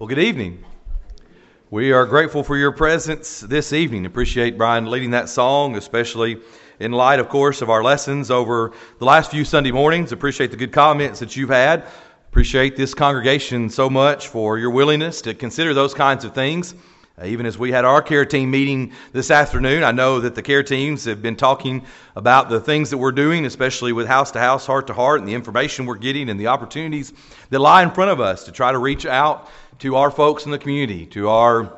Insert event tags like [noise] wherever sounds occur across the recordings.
Well, good evening. We are grateful for your presence this evening. Appreciate Brian leading that song, especially in light, of course, of our lessons over the last few Sunday mornings. Appreciate the good comments that you've had. Appreciate this congregation so much for your willingness to consider those kinds of things. Uh, even as we had our care team meeting this afternoon, I know that the care teams have been talking about the things that we're doing, especially with house to house, heart to heart, and the information we're getting and the opportunities that lie in front of us to try to reach out to our folks in the community, to our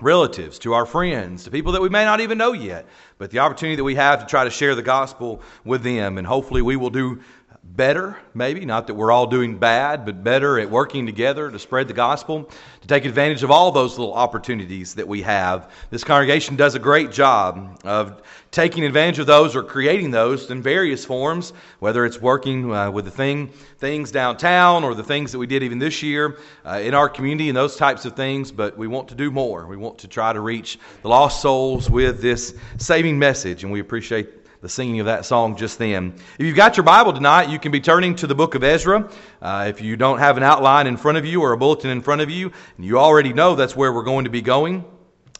relatives, to our friends, to people that we may not even know yet, but the opportunity that we have to try to share the gospel with them. And hopefully we will do better, maybe, not that we're all doing bad, but better at working together to spread the gospel, to take advantage of all those little opportunities that we have. This congregation does a great job of taking advantage of those or creating those in various forms, whether it's working uh, with the thing, things downtown or the things that we did even this year uh, in our community and those types of things. But we want to do more. We want to try to reach the lost souls with this saving message, and we appreciate the singing of that song just then. If you've got your Bible tonight, you can be turning to the book of Ezra. Uh, if you don't have an outline in front of you or a bulletin in front of you, and you already know that's where we're going to be going.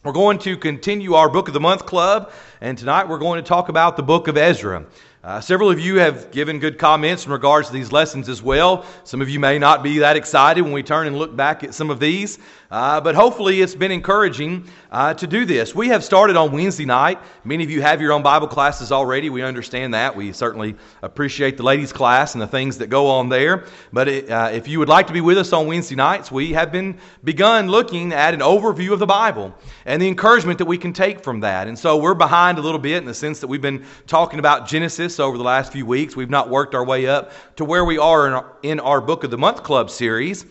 We're going to continue our Book of the Month Club, and tonight we're going to talk about the book of Ezra. Uh, several of you have given good comments in regards to these lessons as well. Some of you may not be that excited when we turn and look back at some of these, uh, but hopefully it's been encouraging uh, to do this. We have started on Wednesday night. Many of you have your own Bible classes already. We understand that. We certainly appreciate the ladies' class and the things that go on there. But it, uh, if you would like to be with us on Wednesday nights, we have been begun looking at an overview of the Bible and the encouragement that we can take from that. And so we're behind a little bit in the sense that we've been talking about Genesis over the last few weeks. We've not worked our way up to where we are in our, in our Book of the Month Club series.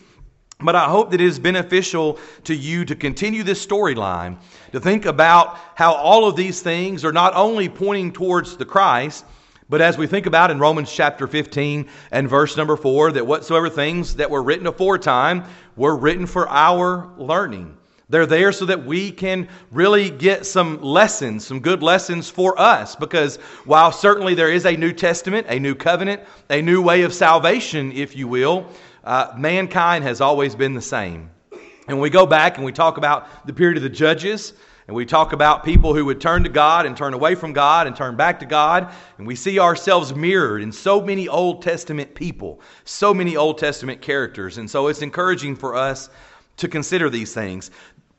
But I hope that it is beneficial to you to continue this storyline, to think about how all of these things are not only pointing towards the Christ, but as we think about in Romans chapter 15 and verse number 4, that whatsoever things that were written aforetime were written for our learning. They're there so that we can really get some lessons, some good lessons for us. Because while certainly there is a New Testament, a new covenant, a new way of salvation, if you will, uh, mankind has always been the same. And we go back and we talk about the period of the judges, and we talk about people who would turn to God and turn away from God and turn back to God. And we see ourselves mirrored in so many Old Testament people, so many Old Testament characters. And so it's encouraging for us to consider these things.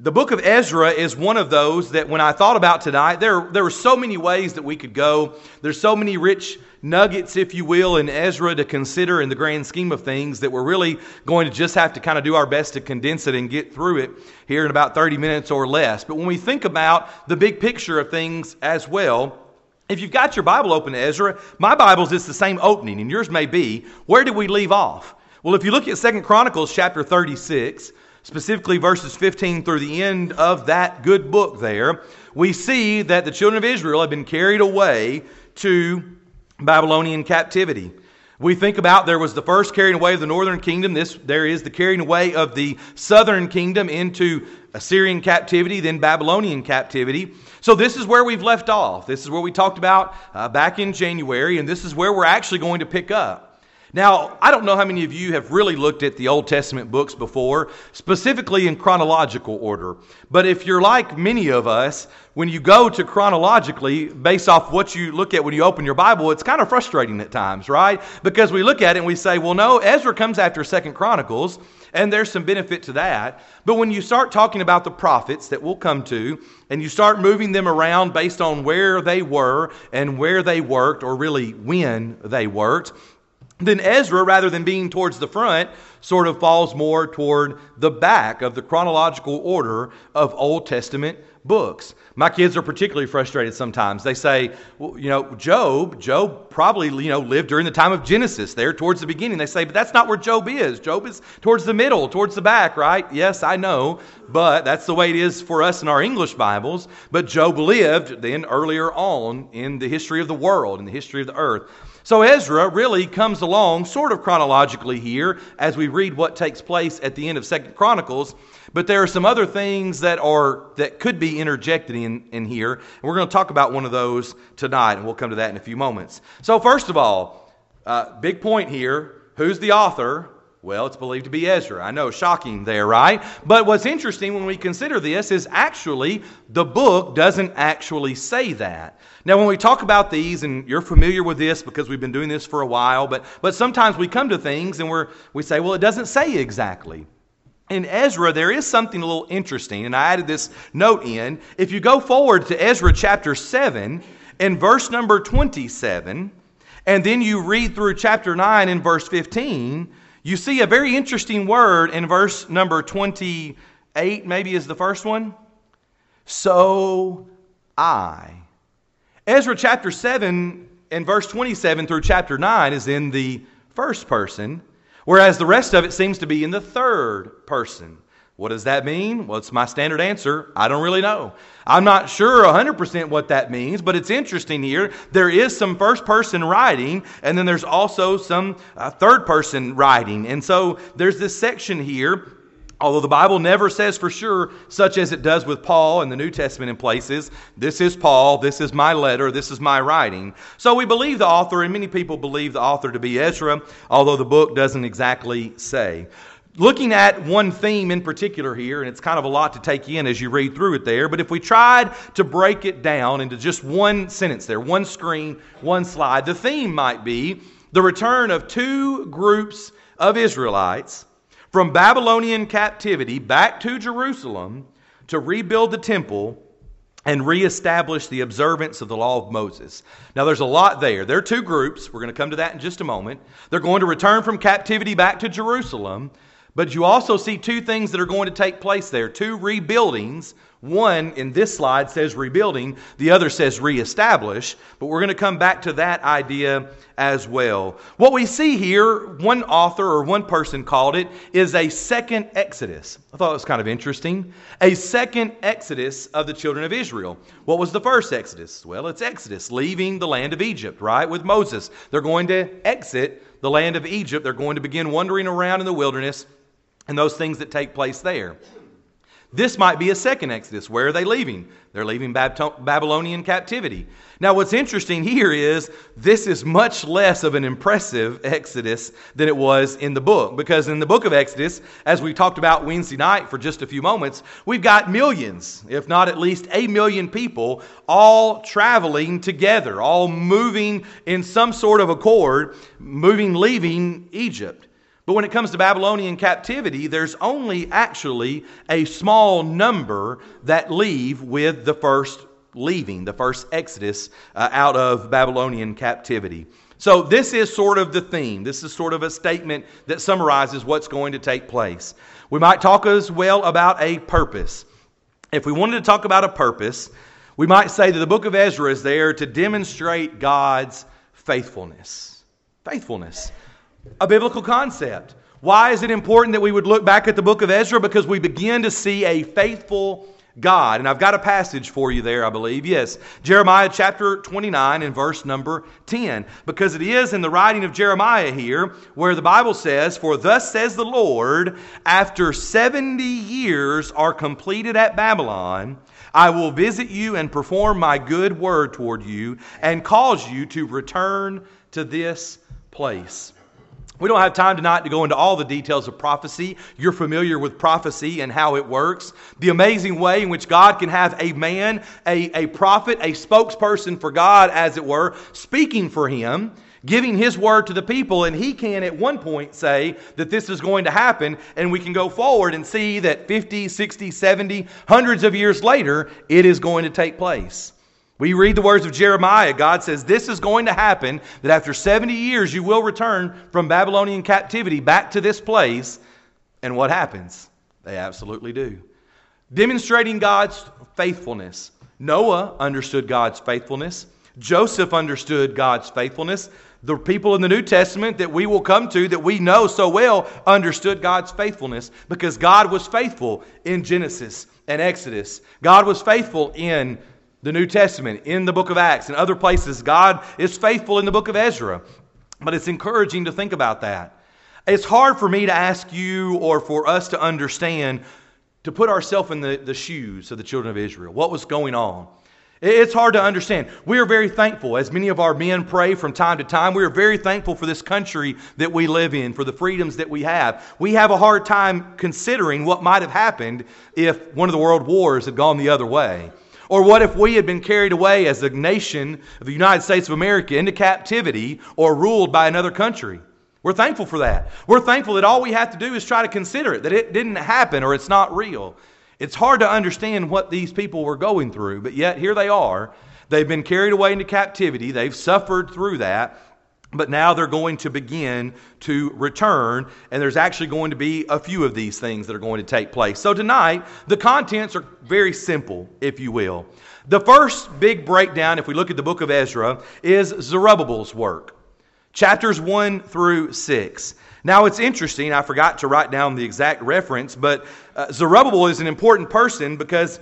The book of Ezra is one of those that when I thought about tonight, there, there were so many ways that we could go. There's so many rich nuggets, if you will, in Ezra to consider in the grand scheme of things that we're really going to just have to kind of do our best to condense it and get through it here in about 30 minutes or less. But when we think about the big picture of things as well, if you've got your Bible open to Ezra, my Bible's it's the same opening, and yours may be. Where did we leave off? Well, if you look at Second Chronicles chapter 36, specifically verses 15 through the end of that good book there, we see that the children of Israel have been carried away to Babylonian captivity. We think about there was the first carrying away of the northern kingdom. This there is the carrying away of the southern kingdom into Assyrian captivity, then Babylonian captivity. So this is where we've left off. This is where we talked about uh, back in January, and this is where we're actually going to pick up. Now, I don't know how many of you have really looked at the Old Testament books before, specifically in chronological order. But if you're like many of us, when you go to chronologically, based off what you look at when you open your Bible, it's kind of frustrating at times, right? Because we look at it and we say, well, no, Ezra comes after Second Chronicles, and there's some benefit to that. But when you start talking about the prophets that we'll come to, and you start moving them around based on where they were and where they worked, or really when they worked, then Ezra, rather than being towards the front, sort of falls more toward the back of the chronological order of Old Testament books. My kids are particularly frustrated sometimes. They say, well, you know, Job, Job probably, you know, lived during the time of Genesis there towards the beginning. They say, but that's not where Job is. Job is towards the middle, towards the back, right? Yes, I know, but that's the way it is for us in our English Bibles. But Job lived then earlier on in the history of the world, in the history of the earth. So Ezra really comes along sort of chronologically here as we read what takes place at the end of Second Chronicles. But there are some other things that are that could be interjected in, in here. And we're going to talk about one of those tonight, and we'll come to that in a few moments. So first of all, uh, big point here. Who's the author? Well, it's believed to be Ezra. I know, shocking there, right? But what's interesting when we consider this is actually the book doesn't actually say that. Now, when we talk about these, and you're familiar with this because we've been doing this for a while, but, but sometimes we come to things and we're, we say, well, it doesn't say exactly. In Ezra, there is something a little interesting, and I added this note in. If you go forward to Ezra chapter 7, and verse number 27, and then you read through chapter 9 in verse 15, you see a very interesting word in verse number 28, maybe is the first one. So I. Ezra chapter 7 and verse 27 through chapter 9 is in the first person, whereas the rest of it seems to be in the third person. What does that mean? Well, it's my standard answer. I don't really know. I'm not sure 100% what that means, but it's interesting here. There is some first person writing, and then there's also some uh, third person writing. And so there's this section here Although the Bible never says for sure, such as it does with Paul in the New Testament in places, this is Paul, this is my letter, this is my writing. So we believe the author, and many people believe the author to be Ezra, although the book doesn't exactly say looking at one theme in particular here, and it's kind of a lot to take in as you read through it there, but if we tried to break it down into just one sentence there, one screen, one slide, the theme might be the return of two groups of Israelites from Babylonian captivity back to Jerusalem to rebuild the temple and reestablish the observance of the law of Moses. Now, there's a lot there. There are two groups. We're going to come to that in just a moment. They're going to return from captivity back to Jerusalem. But you also see two things that are going to take place there two rebuildings. One in this slide says rebuilding, the other says reestablish. But we're going to come back to that idea as well. What we see here, one author or one person called it, is a second Exodus. I thought it was kind of interesting. A second Exodus of the children of Israel. What was the first Exodus? Well, it's Exodus, leaving the land of Egypt, right, with Moses. They're going to exit the land of Egypt. They're going to begin wandering around in the wilderness and those things that take place there. This might be a second Exodus. Where are they leaving? They're leaving Babylonian captivity. Now, what's interesting here is this is much less of an impressive Exodus than it was in the book. Because in the book of Exodus, as we talked about Wednesday night for just a few moments, we've got millions, if not at least a million people, all traveling together, all moving in some sort of accord, moving, leaving Egypt. But when it comes to Babylonian captivity, there's only actually a small number that leave with the first leaving, the first exodus uh, out of Babylonian captivity. So, this is sort of the theme. This is sort of a statement that summarizes what's going to take place. We might talk as well about a purpose. If we wanted to talk about a purpose, we might say that the book of Ezra is there to demonstrate God's faithfulness. Faithfulness a biblical concept. Why is it important that we would look back at the book of Ezra? Because we begin to see a faithful God. And I've got a passage for you there, I believe. Yes, Jeremiah chapter 29 and verse number 10. Because it is in the writing of Jeremiah here where the Bible says, For thus says the Lord, after 70 years are completed at Babylon, I will visit you and perform my good word toward you and cause you to return to this place. We don't have time tonight to go into all the details of prophecy. You're familiar with prophecy and how it works. The amazing way in which God can have a man, a, a prophet, a spokesperson for God, as it were, speaking for him, giving his word to the people, and he can at one point say that this is going to happen, and we can go forward and see that 50, 60, 70, hundreds of years later, it is going to take place. We read the words of Jeremiah. God says, This is going to happen, that after 70 years you will return from Babylonian captivity back to this place. And what happens? They absolutely do. Demonstrating God's faithfulness. Noah understood God's faithfulness. Joseph understood God's faithfulness. The people in the New Testament that we will come to, that we know so well, understood God's faithfulness because God was faithful in Genesis and Exodus. God was faithful in the New Testament, in the book of Acts, and other places. God is faithful in the book of Ezra. But it's encouraging to think about that. It's hard for me to ask you or for us to understand, to put ourselves in the, the shoes of the children of Israel. What was going on? It's hard to understand. We are very thankful, as many of our men pray from time to time, we are very thankful for this country that we live in, for the freedoms that we have. We have a hard time considering what might have happened if one of the world wars had gone the other way. Or what if we had been carried away as a nation of the United States of America into captivity or ruled by another country? We're thankful for that. We're thankful that all we have to do is try to consider it, that it didn't happen or it's not real. It's hard to understand what these people were going through, but yet here they are. They've been carried away into captivity, they've suffered through that. But now they're going to begin to return, and there's actually going to be a few of these things that are going to take place. So, tonight, the contents are very simple, if you will. The first big breakdown, if we look at the book of Ezra, is Zerubbabel's work, chapters 1 through 6. Now, it's interesting, I forgot to write down the exact reference, but uh, Zerubbabel is an important person because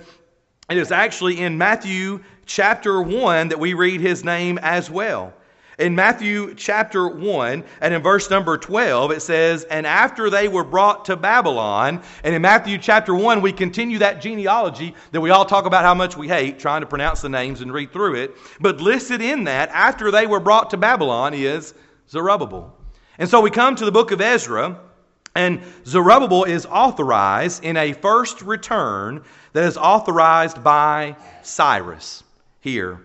it is actually in Matthew chapter 1 that we read his name as well. In Matthew chapter 1 and in verse number 12, it says, And after they were brought to Babylon, and in Matthew chapter 1, we continue that genealogy that we all talk about how much we hate, trying to pronounce the names and read through it. But listed in that, after they were brought to Babylon, is Zerubbabel. And so we come to the book of Ezra, and Zerubbabel is authorized in a first return that is authorized by Cyrus here.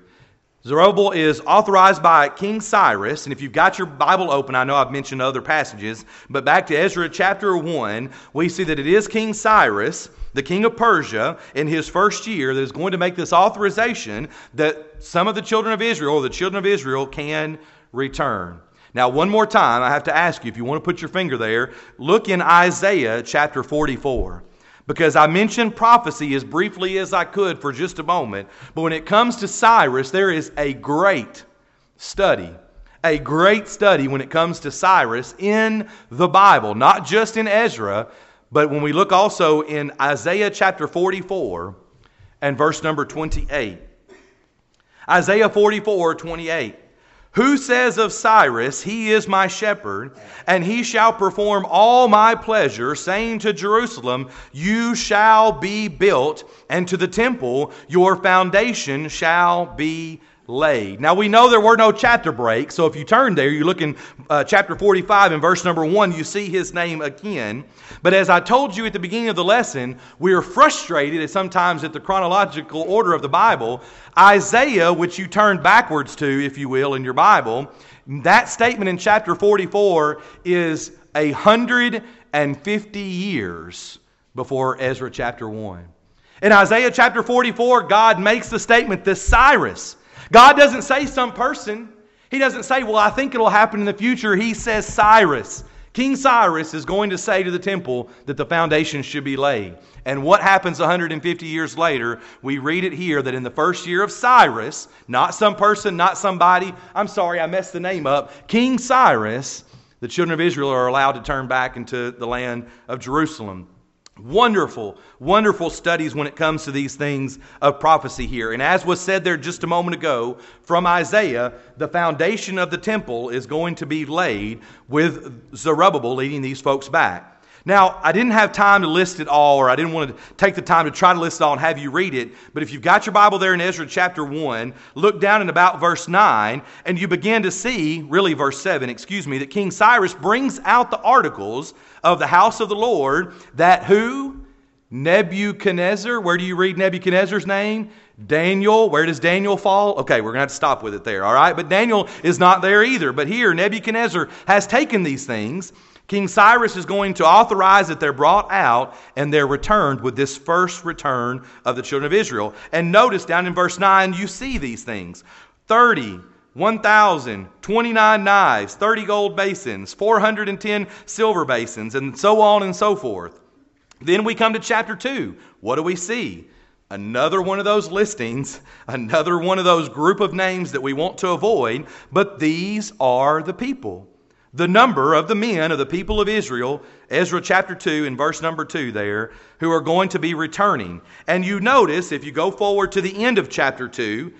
Zerubbabel is authorized by King Cyrus, and if you've got your Bible open, I know I've mentioned other passages, but back to Ezra chapter 1, we see that it is King Cyrus, the king of Persia, in his first year, that is going to make this authorization that some of the children of Israel, or the children of Israel, can return. Now, one more time, I have to ask you if you want to put your finger there, look in Isaiah chapter 44. Because I mentioned prophecy as briefly as I could for just a moment. But when it comes to Cyrus, there is a great study. A great study when it comes to Cyrus in the Bible, not just in Ezra, but when we look also in Isaiah chapter 44 and verse number 28. Isaiah 44, 28. Who says of Cyrus, He is my shepherd, and he shall perform all my pleasure, saying to Jerusalem, You shall be built, and to the temple, Your foundation shall be laid. Now we know there were no chapter breaks, so if you turn there, you look in uh, chapter 45 and verse number 1, you see his name again. But as I told you at the beginning of the lesson, we are frustrated sometimes at the chronological order of the Bible. Isaiah, which you turn backwards to, if you will, in your Bible, that statement in chapter 44 is a hundred and fifty years before Ezra chapter 1. In Isaiah chapter 44, God makes the statement that Cyrus, God doesn't say some person. He doesn't say, well, I think it'll happen in the future. He says Cyrus. King Cyrus is going to say to the temple that the foundation should be laid. And what happens 150 years later? We read it here that in the first year of Cyrus, not some person, not somebody, I'm sorry, I messed the name up, King Cyrus, the children of Israel are allowed to turn back into the land of Jerusalem. Wonderful, wonderful studies when it comes to these things of prophecy here. And as was said there just a moment ago from Isaiah, the foundation of the temple is going to be laid with Zerubbabel leading these folks back. Now, I didn't have time to list it all, or I didn't want to take the time to try to list it all and have you read it. But if you've got your Bible there in Ezra chapter 1, look down in about verse 9, and you begin to see, really verse 7, excuse me, that King Cyrus brings out the articles of the house of the Lord that who? Nebuchadnezzar. Where do you read Nebuchadnezzar's name? Daniel. Where does Daniel fall? Okay, we're going to have to stop with it there, all right? But Daniel is not there either. But here, Nebuchadnezzar has taken these things. King Cyrus is going to authorize that they're brought out and they're returned with this first return of the children of Israel. And notice down in verse 9, you see these things 30 1,000, 29 knives, 30 gold basins, 410 silver basins, and so on and so forth. Then we come to chapter 2. What do we see? Another one of those listings, [laughs] another one of those group of names that we want to avoid, but these are the people. The number of the men of the people of Israel, Ezra chapter 2 and verse number 2 there, who are going to be returning. And you notice, if you go forward to the end of chapter 2,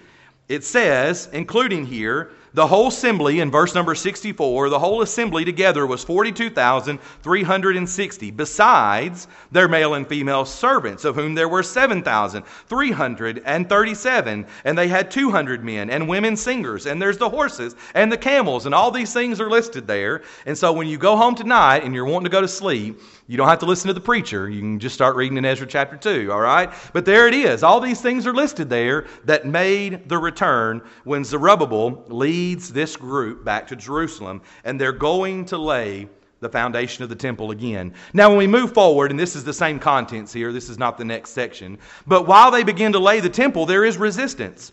it says, including here, the whole assembly, in verse number 64, the whole assembly together was 42,360, besides their male and female servants, of whom there were 7,337. And they had 200 men and women singers, and there's the horses and the camels, and all these things are listed there. And so when you go home tonight and you're wanting to go to sleep, you don't have to listen to the preacher. You can just start reading in Ezra chapter 2, all right? But there it is. All these things are listed there that made the return when Zerubbabel leads this group back to Jerusalem, and they're going to lay the foundation of the temple again. Now, when we move forward, and this is the same contents here, this is not the next section, but while they begin to lay the temple, there is resistance.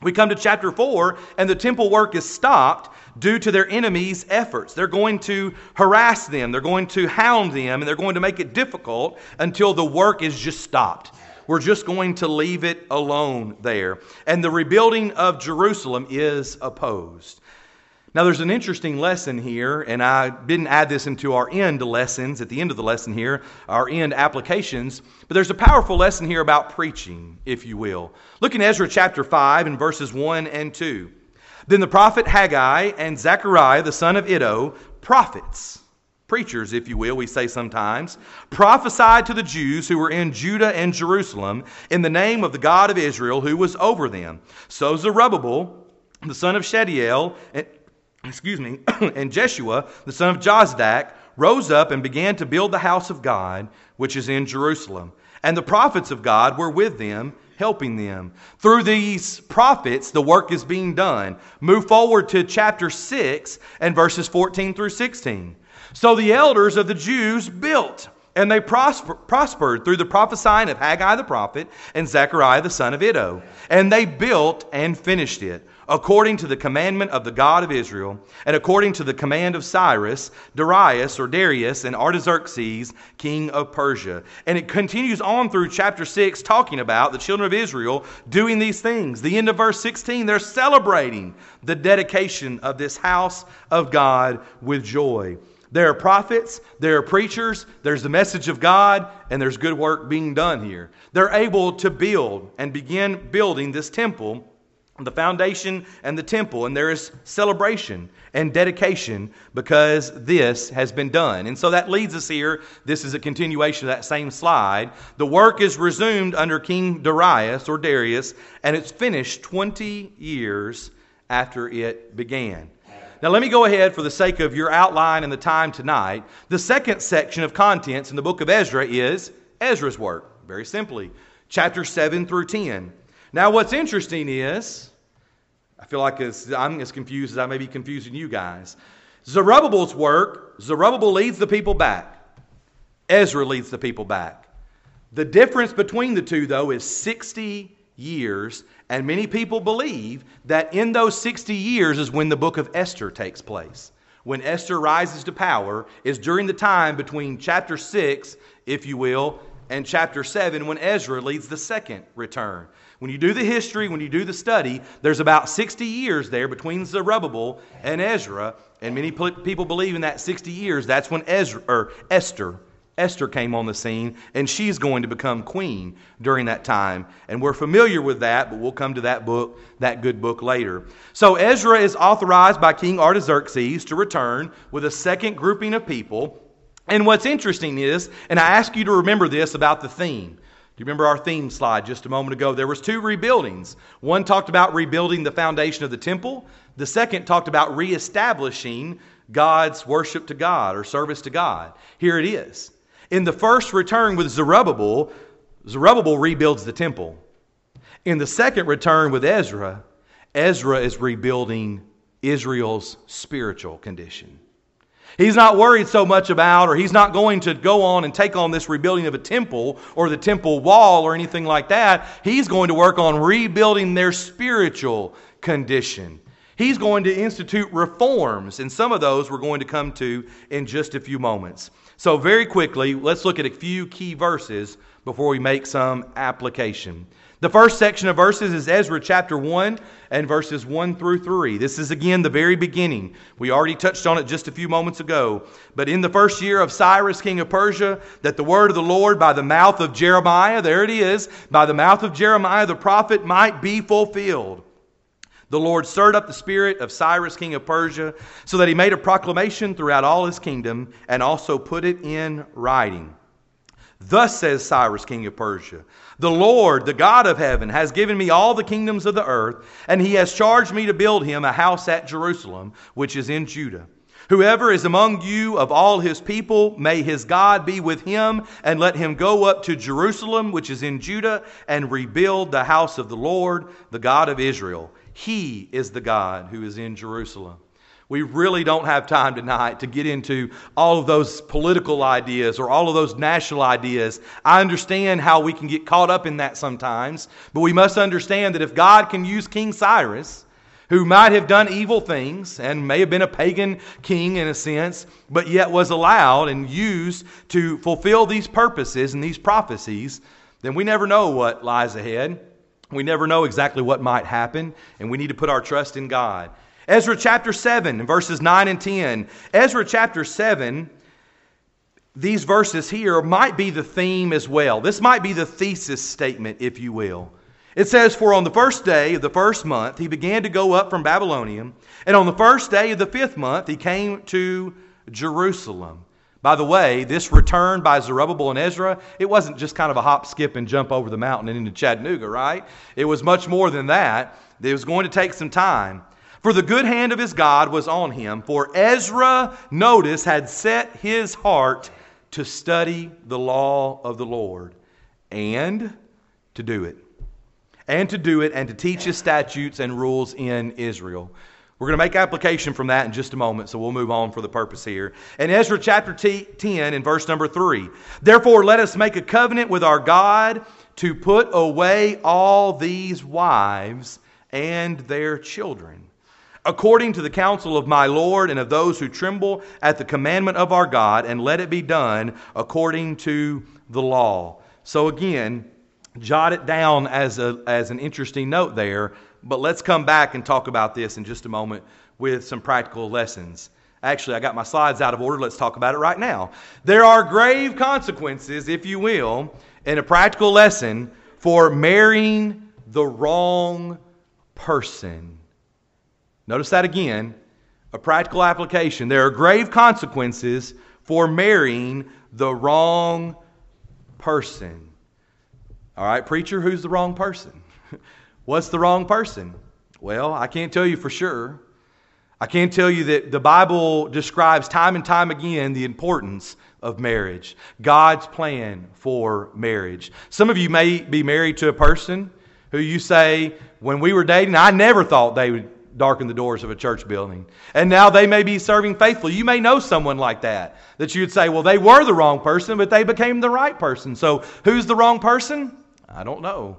We come to chapter 4, and the temple work is stopped due to their enemies' efforts. They're going to harass them, they're going to hound them, and they're going to make it difficult until the work is just stopped. We're just going to leave it alone there. And the rebuilding of Jerusalem is opposed. Now, there's an interesting lesson here, and I didn't add this into our end lessons at the end of the lesson here, our end applications, but there's a powerful lesson here about preaching, if you will. Look in Ezra chapter 5 and verses 1 and 2. Then the prophet Haggai and Zechariah, the son of Iddo, prophets, preachers, if you will, we say sometimes, prophesied to the Jews who were in Judah and Jerusalem in the name of the God of Israel who was over them. So Zerubbabel, the son of Shealtiel, and, excuse me, [coughs] and Jeshua, the son of Jozadak, rose up and began to build the house of God, which is in Jerusalem. And the prophets of God were with them helping them. Through these prophets, the work is being done. Move forward to chapter 6 and verses 14 through 16. So the elders of the Jews built, and they prosper, prospered through the prophesying of Haggai the prophet and Zechariah the son of Iddo. And they built and finished it according to the commandment of the God of Israel, and according to the command of Cyrus, Darius or Darius, and Artaxerxes, king of Persia. And it continues on through chapter 6, talking about the children of Israel doing these things. The end of verse 16, they're celebrating the dedication of this house of God with joy. There are prophets, there are preachers, there's the message of God, and there's good work being done here. They're able to build and begin building this temple the foundation and the temple, and there is celebration and dedication because this has been done. And so that leads us here. This is a continuation of that same slide. The work is resumed under King Darius or Darius, and it's finished 20 years after it began. Now, let me go ahead for the sake of your outline and the time tonight. The second section of contents in the book of Ezra is Ezra's work, very simply, chapter 7 through 10. Now, what's interesting is I feel like I'm as confused as I may be confusing you guys. Zerubbabel's work, Zerubbabel leads the people back. Ezra leads the people back. The difference between the two, though, is 60 years, and many people believe that in those 60 years is when the book of Esther takes place. When Esther rises to power is during the time between chapter 6, if you will, and chapter 7 when Ezra leads the second return. When you do the history, when you do the study, there's about 60 years there between Zerubbabel and Ezra, and many people believe in that 60 years, that's when Ezra, or Esther, Esther came on the scene, and she's going to become queen during that time. And we're familiar with that, but we'll come to that book, that good book later. So Ezra is authorized by King Artaxerxes to return with a second grouping of people. And what's interesting is, and I ask you to remember this about the theme you remember our theme slide just a moment ago? There was two rebuildings. One talked about rebuilding the foundation of the temple. The second talked about reestablishing God's worship to God or service to God. Here it is. In the first return with Zerubbabel, Zerubbabel rebuilds the temple. In the second return with Ezra, Ezra is rebuilding Israel's spiritual condition. He's not worried so much about, or he's not going to go on and take on this rebuilding of a temple or the temple wall or anything like that. He's going to work on rebuilding their spiritual condition. He's going to institute reforms, and some of those we're going to come to in just a few moments. So, very quickly, let's look at a few key verses before we make some application. The first section of verses is Ezra chapter 1 and verses 1 through 3. This is again the very beginning. We already touched on it just a few moments ago. But in the first year of Cyrus, king of Persia, that the word of the Lord by the mouth of Jeremiah, there it is, by the mouth of Jeremiah the prophet might be fulfilled. The Lord stirred up the spirit of Cyrus, king of Persia, so that he made a proclamation throughout all his kingdom and also put it in writing. Thus says Cyrus, king of Persia The Lord, the God of heaven, has given me all the kingdoms of the earth, and he has charged me to build him a house at Jerusalem, which is in Judah. Whoever is among you of all his people, may his God be with him, and let him go up to Jerusalem, which is in Judah, and rebuild the house of the Lord, the God of Israel. He is the God who is in Jerusalem. We really don't have time tonight to get into all of those political ideas or all of those national ideas. I understand how we can get caught up in that sometimes, but we must understand that if God can use King Cyrus, who might have done evil things and may have been a pagan king in a sense, but yet was allowed and used to fulfill these purposes and these prophecies, then we never know what lies ahead. We never know exactly what might happen, and we need to put our trust in God. Ezra chapter 7, verses 9 and 10. Ezra chapter 7, these verses here might be the theme as well. This might be the thesis statement, if you will. It says, For on the first day of the first month he began to go up from Babylonia, and on the first day of the fifth month he came to Jerusalem. By the way, this return by Zerubbabel and Ezra, it wasn't just kind of a hop, skip, and jump over the mountain and into Chattanooga, right? It was much more than that. It was going to take some time. For the good hand of his God was on him, for Ezra, notice, had set his heart to study the law of the Lord and to do it. And to do it and to teach his statutes and rules in Israel. We're going to make application from that in just a moment, so we'll move on for the purpose here. In Ezra chapter 10, in verse number 3, therefore let us make a covenant with our God to put away all these wives and their children, according to the counsel of my Lord and of those who tremble at the commandment of our God, and let it be done according to the law. So again, jot it down as, a, as an interesting note there but let's come back and talk about this in just a moment with some practical lessons. Actually, I got my slides out of order. Let's talk about it right now. There are grave consequences, if you will, in a practical lesson for marrying the wrong person. Notice that again. A practical application. There are grave consequences for marrying the wrong person. All right, preacher, who's the wrong person? [laughs] What's the wrong person? Well, I can't tell you for sure. I can't tell you that the Bible describes time and time again the importance of marriage, God's plan for marriage. Some of you may be married to a person who you say, when we were dating, I never thought they would darken the doors of a church building. And now they may be serving faithfully. You may know someone like that, that you'd say, well, they were the wrong person, but they became the right person. So who's the wrong person? I don't know.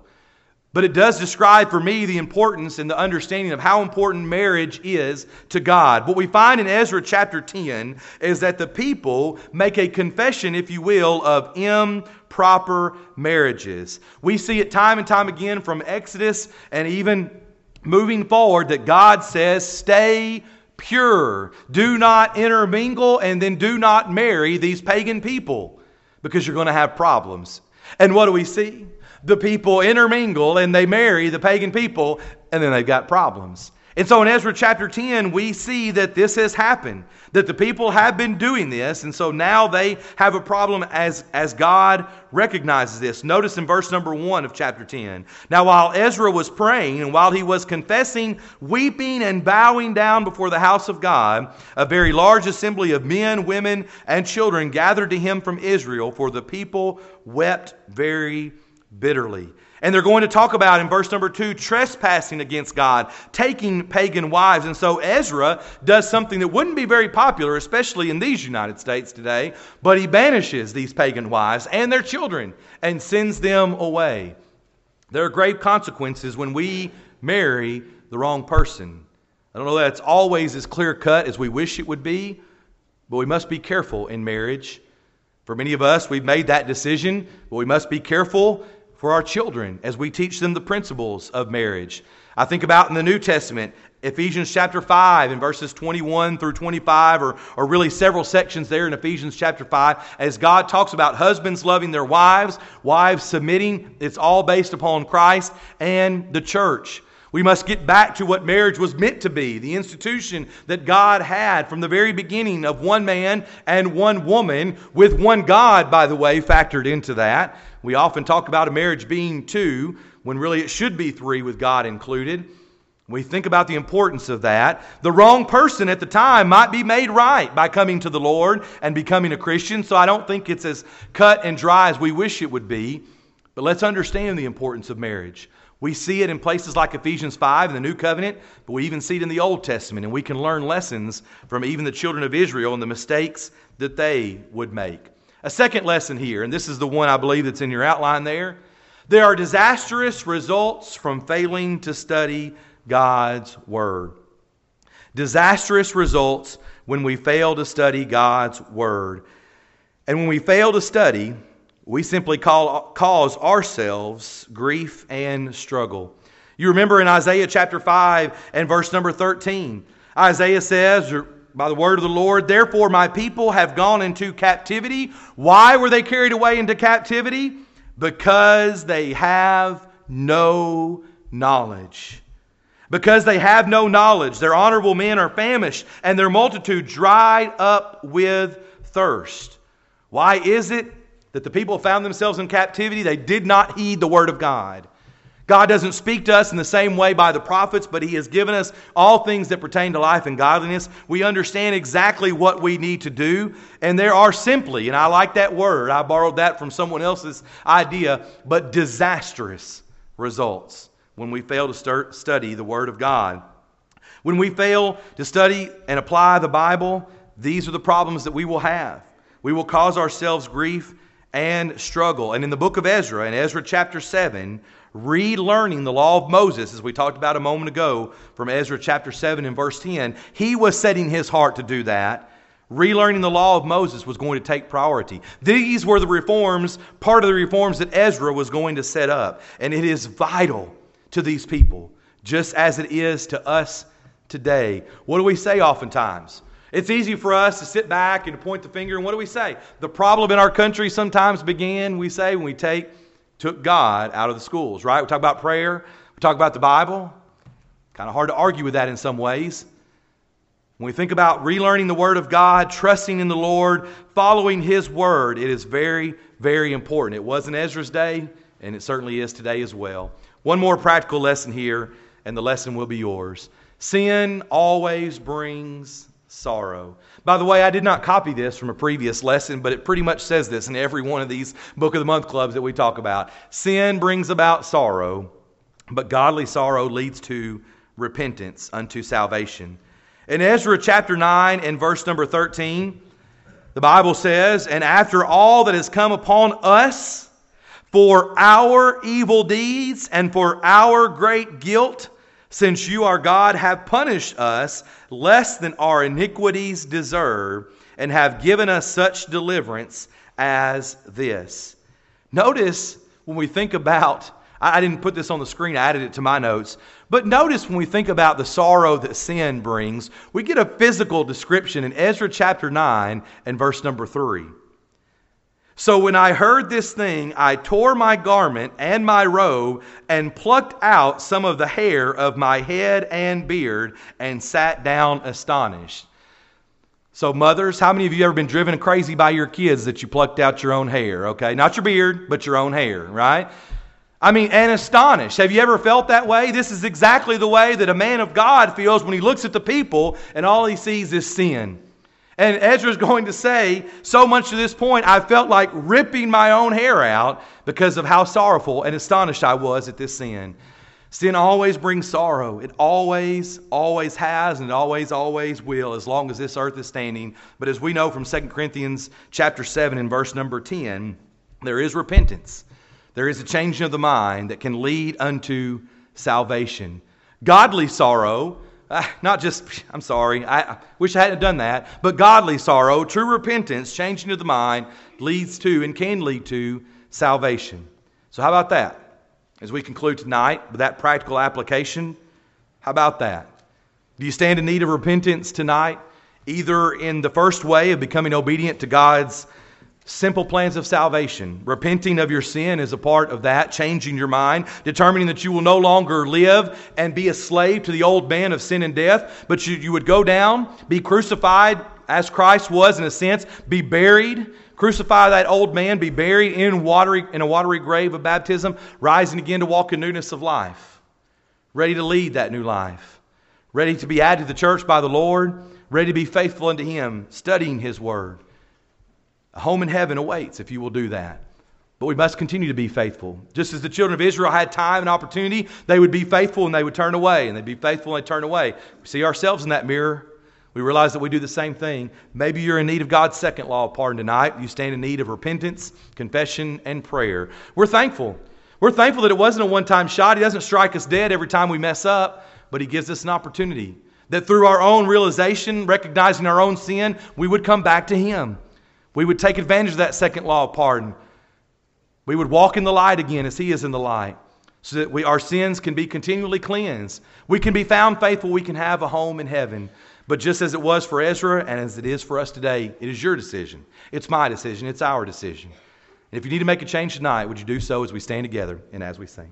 But it does describe for me the importance and the understanding of how important marriage is to God. What we find in Ezra chapter 10 is that the people make a confession, if you will, of improper marriages. We see it time and time again from Exodus and even moving forward that God says, stay pure. Do not intermingle and then do not marry these pagan people because you're going to have problems. And what do we see? The people intermingle and they marry the pagan people, and then they've got problems. And so in Ezra chapter 10, we see that this has happened, that the people have been doing this, and so now they have a problem as, as God recognizes this. Notice in verse number 1 of chapter 10. Now, while Ezra was praying and while he was confessing, weeping, and bowing down before the house of God, a very large assembly of men, women, and children gathered to him from Israel, for the people wept very bitterly. And they're going to talk about in verse number two trespassing against God, taking pagan wives. And so Ezra does something that wouldn't be very popular, especially in these United States today, but he banishes these pagan wives and their children and sends them away. There are grave consequences when we marry the wrong person. I don't know that it's always as clear cut as we wish it would be, but we must be careful in marriage. For many of us, we've made that decision, but we must be careful for our children as we teach them the principles of marriage. I think about in the New Testament, Ephesians chapter 5 and verses 21 through 25, or, or really several sections there in Ephesians chapter 5, as God talks about husbands loving their wives, wives submitting. It's all based upon Christ and the church. We must get back to what marriage was meant to be, the institution that God had from the very beginning of one man and one woman, with one God, by the way, factored into that. We often talk about a marriage being two, when really it should be three with God included. We think about the importance of that. The wrong person at the time might be made right by coming to the Lord and becoming a Christian, so I don't think it's as cut and dry as we wish it would be. But let's understand the importance of marriage. We see it in places like Ephesians 5 in the New Covenant, but we even see it in the Old Testament, and we can learn lessons from even the children of Israel and the mistakes that they would make. A second lesson here, and this is the one I believe that's in your outline there. There are disastrous results from failing to study God's Word. Disastrous results when we fail to study God's Word. And when we fail to study, we simply call, cause ourselves grief and struggle. You remember in Isaiah chapter 5 and verse number 13, Isaiah says, by the word of the Lord, therefore my people have gone into captivity. Why were they carried away into captivity? Because they have no knowledge. Because they have no knowledge, their honorable men are famished, and their multitude dried up with thirst. Why is it that the people found themselves in captivity, they did not heed the word of God. God doesn't speak to us in the same way by the prophets, but He has given us all things that pertain to life and godliness. We understand exactly what we need to do, and there are simply, and I like that word, I borrowed that from someone else's idea, but disastrous results when we fail to start, study the Word of God. When we fail to study and apply the Bible, these are the problems that we will have. We will cause ourselves grief and struggle. And in the book of Ezra, in Ezra chapter 7, relearning the law of Moses, as we talked about a moment ago from Ezra chapter 7 and verse 10, he was setting his heart to do that. Relearning the law of Moses was going to take priority. These were the reforms, part of the reforms that Ezra was going to set up. And it is vital to these people, just as it is to us today. What do we say oftentimes? It's easy for us to sit back and point the finger, and what do we say? The problem in our country sometimes began, we say, when we take took God out of the schools, right? We talk about prayer, we talk about the Bible. Kind of hard to argue with that in some ways. When we think about relearning the Word of God, trusting in the Lord, following His Word, it is very, very important. It was in Ezra's day, and it certainly is today as well. One more practical lesson here, and the lesson will be yours. Sin always brings sorrow. By the way, I did not copy this from a previous lesson, but it pretty much says this in every one of these Book of the Month clubs that we talk about. Sin brings about sorrow, but godly sorrow leads to repentance unto salvation. In Ezra chapter 9 and verse number 13, the Bible says, And after all that has come upon us for our evil deeds and for our great guilt, since you, our God, have punished us less than our iniquities deserve, and have given us such deliverance as this. Notice when we think about, I didn't put this on the screen, I added it to my notes, but notice when we think about the sorrow that sin brings, we get a physical description in Ezra chapter 9 and verse number 3. So when I heard this thing, I tore my garment and my robe and plucked out some of the hair of my head and beard and sat down astonished. So, mothers, how many of you ever been driven crazy by your kids that you plucked out your own hair? Okay, not your beard, but your own hair, right? I mean, and astonished. Have you ever felt that way? This is exactly the way that a man of God feels when he looks at the people and all he sees is sin. And Ezra's going to say, so much to this point, I felt like ripping my own hair out because of how sorrowful and astonished I was at this sin. Sin always brings sorrow. It always, always has, and it always, always will, as long as this earth is standing. But as we know from 2 Corinthians chapter 7 and verse number 10, there is repentance. There is a changing of the mind that can lead unto salvation. Godly sorrow uh, not just, I'm sorry, I, I wish I hadn't done that, but godly sorrow, true repentance, changing of the mind, leads to and can lead to salvation. So, how about that? As we conclude tonight with that practical application, how about that? Do you stand in need of repentance tonight? Either in the first way of becoming obedient to God's simple plans of salvation. Repenting of your sin is a part of that, changing your mind, determining that you will no longer live and be a slave to the old man of sin and death, but you, you would go down, be crucified as Christ was in a sense, be buried, crucify that old man, be buried in, watery, in a watery grave of baptism, rising again to walk in newness of life, ready to lead that new life, ready to be added to the church by the Lord, ready to be faithful unto Him, studying His Word. A home in heaven awaits if you will do that. But we must continue to be faithful. Just as the children of Israel had time and opportunity, they would be faithful and they would turn away, and they'd be faithful and they'd turn away. We see ourselves in that mirror. We realize that we do the same thing. Maybe you're in need of God's second law of pardon tonight. You stand in need of repentance, confession, and prayer. We're thankful. We're thankful that it wasn't a one time shot. He doesn't strike us dead every time we mess up, but He gives us an opportunity that through our own realization, recognizing our own sin, we would come back to Him. We would take advantage of that second law of pardon. We would walk in the light again as He is in the light so that we, our sins can be continually cleansed. We can be found faithful. We can have a home in heaven. But just as it was for Ezra and as it is for us today, it is your decision. It's my decision. It's our decision. And if you need to make a change tonight, would you do so as we stand together and as we sing?